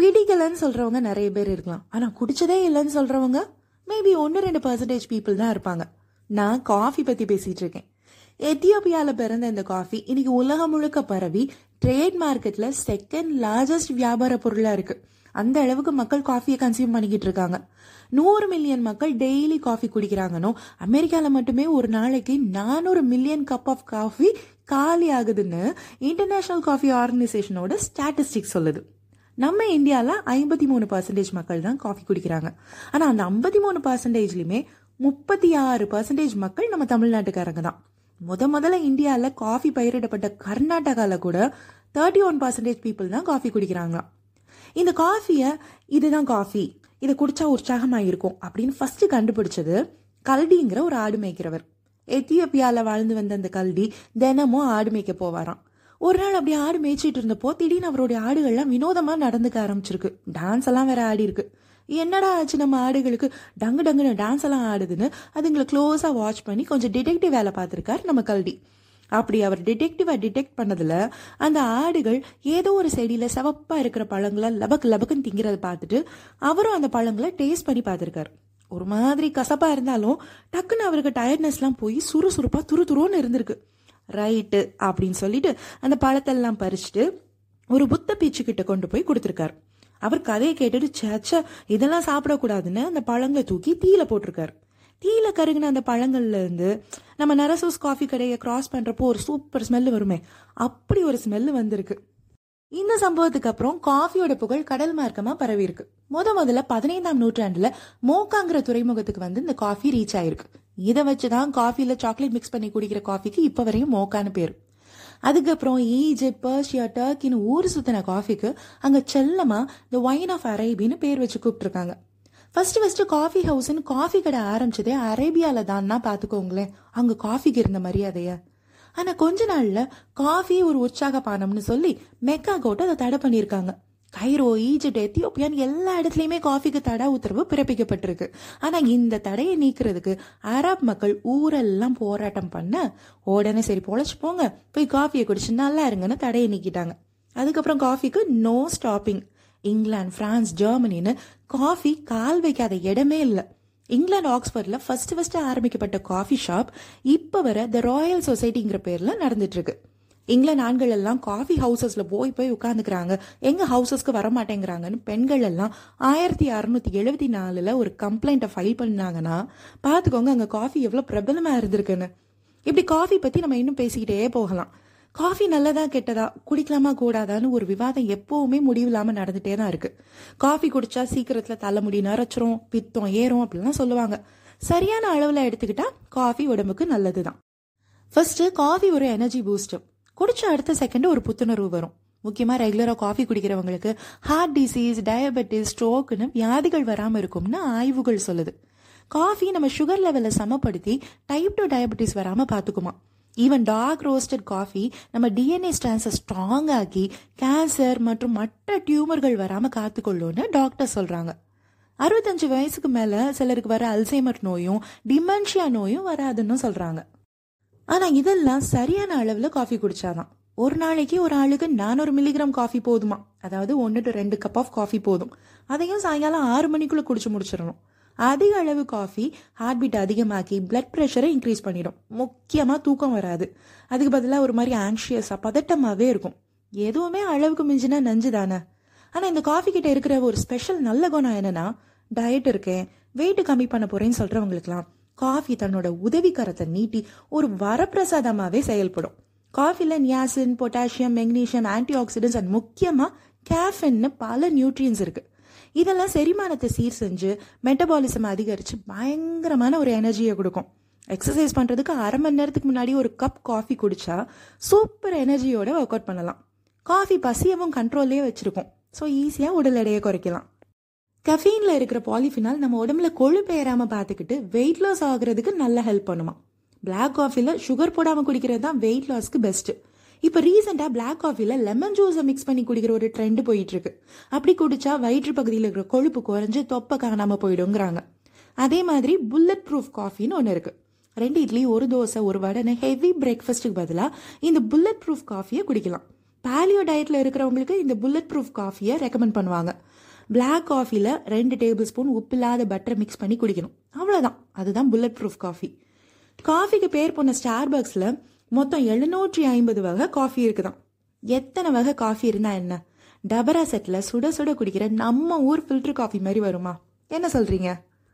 பிடிக்கலன்னு சொல்றவங்க நிறைய பேர் இருக்கலாம். ஆனா குடிச்சதே இல்லைன்னு சொல்றவங்க மேபி ஒன்று ரெண்டு பர்சன்டேஜ் பீப்புள் தான் இருப்பாங்க. நான் காஃபி பத்தி பேசிட்டு இருக்கேன். எத்தியோப்பியால பிறந்த இந்த காஃபி இன்னைக்கு உலகம் முழுக்க பரவி ட்ரேட் மார்க்கெட்ல செகண்ட் லார்ஜஸ்ட் வியாபார பொருளா இருக்கு. அந்த அளவுக்கு மக்கள் காஃபியை கன்சியூம் பண்ணிக்கிட்டு இருக்காங்க. நூறு மில்லியன் மக்கள் டெய்லி காஃபி குடிக்கிறாங்கன்னு அமெரிக்காவில் மட்டுமே ஒரு நாளைக்கு நானூறு மில்லியன் கப் ஆஃப் காஃபி காலி ஆகுதுன்னு இன்டர்நேஷனல் காஃபி ஆர்கனைசேஷனோட ஸ்டாட்டிஸ்டிக்ஸ் சொல்லுது. நம்ம இந்தியாவில் ஐம்பத்தி மூணு பர்சன்டேஜ் மக்கள் தான் காஃபி குடிக்கிறாங்க. ஆனால் அந்த ஐம்பத்தி மூணு பர்சன்டேஜ்லையுமே முப்பத்தி ஆறு பர்சன்டேஜ் மக்கள் நம்ம தமிழ்நாட்டுக்காரங்க தான். முத முதல்ல இந்தியாவில் காஃபி பயிரிடப்பட்ட கர்நாடகாவில் கூட தேர்ட்டி ஒன் பர்சன்டேஜ் பீப்புள் தான் காஃபி குடிக்கிறாங்களாம் இந்த காஃபியை இதுதான் காஃபி இதை குடிச்சா உற்சாகமாக இருக்கும் அப்படின்னு ஃபர்ஸ்ட் கண்டுபிடிச்சது கல்டிங்கிற ஒரு ஆடு மேய்க்கிறவர். எத்தியோப்பியாவில் வாழ்ந்து வந்த அந்த கல்டி தினமும் ஆடு மேய்க்க போவாராம். ஒரு நாள் அப்படி ஆடு மேய்ச்சிட்டு இருந்தப்போ திடீர்னு அவருடைய ஆடுகள்லாம் வினோதமா நடந்துக்க ஆரம்பிச்சிருக்கு. டான்ஸ் எல்லாம் வேற ஆடி இருக்கு. என்னடா ஆச்சு நம்ம ஆடுகளுக்கு? டங்கு டங்குன்னு டான்ஸ் எல்லாம் ஆடுதுன்னு அதுங்களை க்ளோஸா வாட்ச் பண்ணி கொஞ்சம் டிடெக்டிவ் வேலை பார்த்துருக்காரு நம்ம கல்டி அப்படி அவர் டிடெக்டிவா டிடெக்ட் பண்ணதுல அந்த ஆடுகள் ஏதோ ஒரு செடியில சிவப்பா இருக்கிற பழங்களை லபக்கு லபக்குன்னு திங்கிறத பார்த்துட்டு அவரும் அந்த பழங்களை டேஸ்ட் பண்ணி பார்த்துருக்காரு. ஒரு மாதிரி கசப்பா இருந்தாலும் டக்குன்னு அவருக்கு டயர்ட்னஸ்லாம் போய் சுறுசுறுப்பா துரு துருன்னு இருந்திருக்கு. ரைட்டு அப்படின்னு சொல்லிட்டு அந்த பழத்தெல்லாம் பறிச்சுட்டு ஒரு புத்த பீச்சு கிட்ட கொண்டு போய் கொடுத்துருக்காரு. அவர் கதையை கேட்டுட்டு சேச்சா இதெல்லாம் சாப்பிடக்கூடாதுன்னு அந்த பழங்களை தூக்கி தீயில போட்டிருக்காரு. தீயில கருகின அந்த பழங்கள்ல இருந்து நம்ம நரசூஸ் காஃபி கடையை கிராஸ் பண்றப்போ ஒரு சூப்பர் ஸ்மெல் வருமே அப்படி ஒரு ஸ்மெல் வந்திருக்கு. இந்த சம்பவத்துக்கு அப்புறம் காஃபியோட புகழ் கடல் மார்க்கமா பரவி இருக்கு. முத முதல்ல பதினைந்தாம் நூற்றாண்டுல மோக்காங்கிற துறைமுகத்துக்கு வந்து இந்த காஃபி ரீச் ஆயிருக்கு. இதை வச்சுதான் காஃபில சாக்லேட் மிக்ஸ் பண்ணி குடிக்கிற காஃபிக்கு இப்ப வரையும் மோக்கான்னு பேரு. அதுக்கப்புறம் ஈஜிப்ட் பர்ஷியா டர்க்கின்னு ஊர் சுத்தின காஃபிக்கு அங்க செல்லமா த ஒயின் ஆஃப் அரேபின்னு பேர் வச்சு கூப்பிட்டுருக்காங்க. ஃபர்ஸ்ட் ஃபர்ஸ்ட் காஃபி ஹவுஸ்ன்னு காஃபி கடை ஆரம்பிச்சதே அரேபியால தான் பாத்துக்கோங்களேன். அங்க காஃபிக்கு இருந்த மரியாதையை. ஆனா கொஞ்ச நாள்ல காஃபி ஒரு உற்சாக பானம்னு சொல்லி மெக்கா கோட்டை அதை தடை பண்ணியிருக்காங்க. கைரோ ஈஜிப்ட் எத்தியோப்பியான்னு எல்லா இடத்துலயுமே காஃபிக்கு தடை உத்தரவு பிறப்பிக்கப்பட்டிருக்கு. ஆனா இந்த தடையை நீக்கிறதுக்கு அரப் மக்கள் ஊரெல்லாம் போராட்டம் பண்ண உடனே சரி பொழைச்சு போங்க போய் காஃபியை குடிச்சு நல்லா இருங்கன்னு தடையை நீக்கிட்டாங்க. அதுக்கப்புறம் காஃபிக்கு நோ ஸ்டாப்பிங் இங்கிலாந்து பிரான்ஸ் ஜெர்மனின்னு காஃபி கால் வைக்காத இடமே இல்லை. இங்கிலாந்து ஆக்ஸ்போர்ட்ல ஃபர்ஸ்ட் ஃபர்ஸ்ட் ஆரம்பிக்கப்பட்ட காஃபி ஷாப் இப்ப வர த ராயல் சொசைட்டிங்கிற பேர்ல நடந்துட்டு இருக்கு இங்கிலாந்து ஆண்கள் எல்லாம் காஃபி ஹவுசஸ்ல போய் போய் உட்காந்துக்கிறாங்க எங்க ஹவுசஸ்க்கு வர மாட்டேங்கிறாங்கன்னு பெண்கள் எல்லாம் ஆயிரத்தி அறுநூத்தி எழுபத்தி நாலுல ஒரு கம்ப்ளைண்ட்டை ஃபைல் பண்ணாங்கன்னா பாத்துக்கோங்க அங்க காஃபி எவ்வளவு பிரபலமா இருந்திருக்குன்னு. இப்படி காஃபி பத்தி நம்ம இன்னும் பேசிக்கிட்டே போகலாம். காஃபி நல்லதா கெட்டதா குடிக்கலாமா கூடாதான்னு ஒரு விவாதம் எப்பவுமே முடிவில்லாமல் நடந்துட்டே தான் இருக்கு. காஃபி குடிச்சா சீக்கிரத்துல தலைமுடி நரைச்சிரும் பித்தம் ஏறும் அப்படிலாம் சொல்லுவாங்க. சரியான அளவுல எடுத்துக்கிட்டா காஃபி உடம்புக்கு நல்லதுதான். ஃபர்ஸ்ட் காஃபி ஒரு எனர்ஜி பூஸ்டர் குடிச்ச அடுத்த செகண்ட் ஒரு புத்துணர்வு வரும். முக்கியமா ரெகுலரா காஃபி குடிக்கிறவங்களுக்கு ஹார்ட் டிசீஸ் டயபெட்டிஸ் ஸ்ட்ரோக்னு வியாதிகள் வராம இருக்கும்னு ஆய்வுகள் சொல்லுது. காஃபி நம்ம சுகர் லெவலை சமப்படுத்தி டைப் டூ டயபெட்டிஸ் வராம பாத்துக்குமா. ஈவன் டார்க் ரோஸ்டட் காஃபி நம்ம டிஎன்ஏ ஸ்டான்ஸை ஸ்ட்ராங் ஆக்கி கேன்சர் மற்றும் மற்ற டியூமர்கள் வராமல் காத்துக்கொள்ளும்னு டாக்டர் சொல்கிறாங்க அறுபத்தஞ்சு வயசுக்கு மேலே சிலருக்கு வர அல்சைமர் நோயும் டிமென்ஷியா நோயும் வராதுன்னு சொல்கிறாங்க ஆனால் இதெல்லாம் சரியான அளவில் காஃபி குடிச்சாதான். ஒரு நாளைக்கு ஒரு ஆளுக்கு நானூறு மில்லிகிராம் காஃபி போதுமா? அதாவது ஒன்று டு ரெண்டு கப் ஆஃப் காஃபி போதும். அதையும் சாயங்காலம் ஆறு மணிக்குள்ளே குடிச்சு முடிச்சிடணும். அதிக அளவு காஃபி ஹார்ட் பீட் அதிகமாக்கி பிளட் ப்ரெஷரை இன்க்ரீஸ் பண்ணிடும். முக்கியமாக தூக்கம் வராது. அதுக்கு பதிலாக ஒரு மாதிரி ஆங்ஷியஸாக பதட்டமாகவே இருக்கும். எதுவுமே அளவுக்கு மிஞ்சினா நஞ்சு தானே? ஆனால் இந்த காஃபி கிட்ட இருக்கிற ஒரு ஸ்பெஷல் நல்ல குணம் என்னன்னா டயட் இருக்கேன் வெயிட் கம்மி பண்ண போறேன்னு சொல்றவங்களுக்குலாம் காஃபி தன்னோட உதவிக்கரத்தை நீட்டி ஒரு வரப்பிரசாதமாகவே செயல்படும். காஃபியில் niacin potassium magnesium antioxidants and முக்கியமாக கேஃபின்னு பல நியூட்ரியன்ஸ் இருக்குது இதெல்லாம் செரிமானத்தை சீர் செஞ்சு மெட்டபாலிசம் அதிகரித்து பயங்கரமான ஒரு எனர்ஜியை கொடுக்கும். எக்ஸசைஸ் பண்ணுறதுக்கு அரை மணி நேரத்துக்கு முன்னாடி ஒரு கப் காஃபி குடித்தா சூப்பர் எனர்ஜியோட ஒர்க் அவுட் பண்ணலாம். காஃபி பசியவும் கண்ட்ரோல்லே வச்சுருக்கும். ஸோ ஈஸியாக உடல் எடையை குறைக்கலாம். கஃபீனில் இருக்கிற பாலிஃபினால் நம்ம உடம்புல கொழுப்பு ஏறாமல் பார்த்துக்கிட்டு வெயிட் லாஸ் ஆகுறதுக்கு நல்லா ஹெல்ப் பண்ணுமா. பிளாக் காஃபியில் சுகர் போடாமல் குடிக்கிறது தான் வெயிட் லாஸ்க்கு பெஸ்ட்டு இப்போ ரீசெண்டாக பிளாக் காஃபியில் லெமன் ஜூஸை மிக்ஸ் பண்ணி குடிக்கிற ஒரு ட்ரெண்ட் போயிட்டுருக்கு. அப்படி குடிச்சா வயிற்று பகுதியில் இருக்கிற கொழுப்பு குறைஞ்சு தொப்பை காணாமல் போயிடுங்கிறாங்க. அதே மாதிரி புல்லட் ப்ரூஃப் காஃபின்னு ஒன்று இருக்குது ரெண்டு இட்லி ஒரு தோசை ஒரு வடைன்னு ஹெவி பிரேக்ஃபாஸ்ட்டுக்கு பதிலாக இந்த புல்லட் ப்ரூஃப் காஃபியை குடிக்கலாம். பேலியோ டயட்டில் இருக்கிறவங்களுக்கு இந்த புல்லட் ப்ரூஃப் காஃபியை ரெக்கமெண்ட் பண்ணுவாங்க. பிளாக் காஃபியில் ரெண்டு டேபிள் ஸ்பூன் உப்பில்லாத பட்டரை மிக்ஸ் பண்ணி குடிக்கணும். அவ்வளோதான் அதுதான் புல்லட் ப்ரூஃப் காஃபி காஃபிக்கு பேர் போன ஸ்டார்பக்ஸில் மொத்தம் எழுநூற்றி ஐம்பது வகை காஃபி இருக்குதான் எத்தனை வகை காஃபி இருந்தா என்ன? டபரா செட்டில் சுட சுட குடிக்கிற நம்ம ஊர் ஃபில்டர் காஃபி மாதிரி வருமா? என்ன சொல்றீங்க?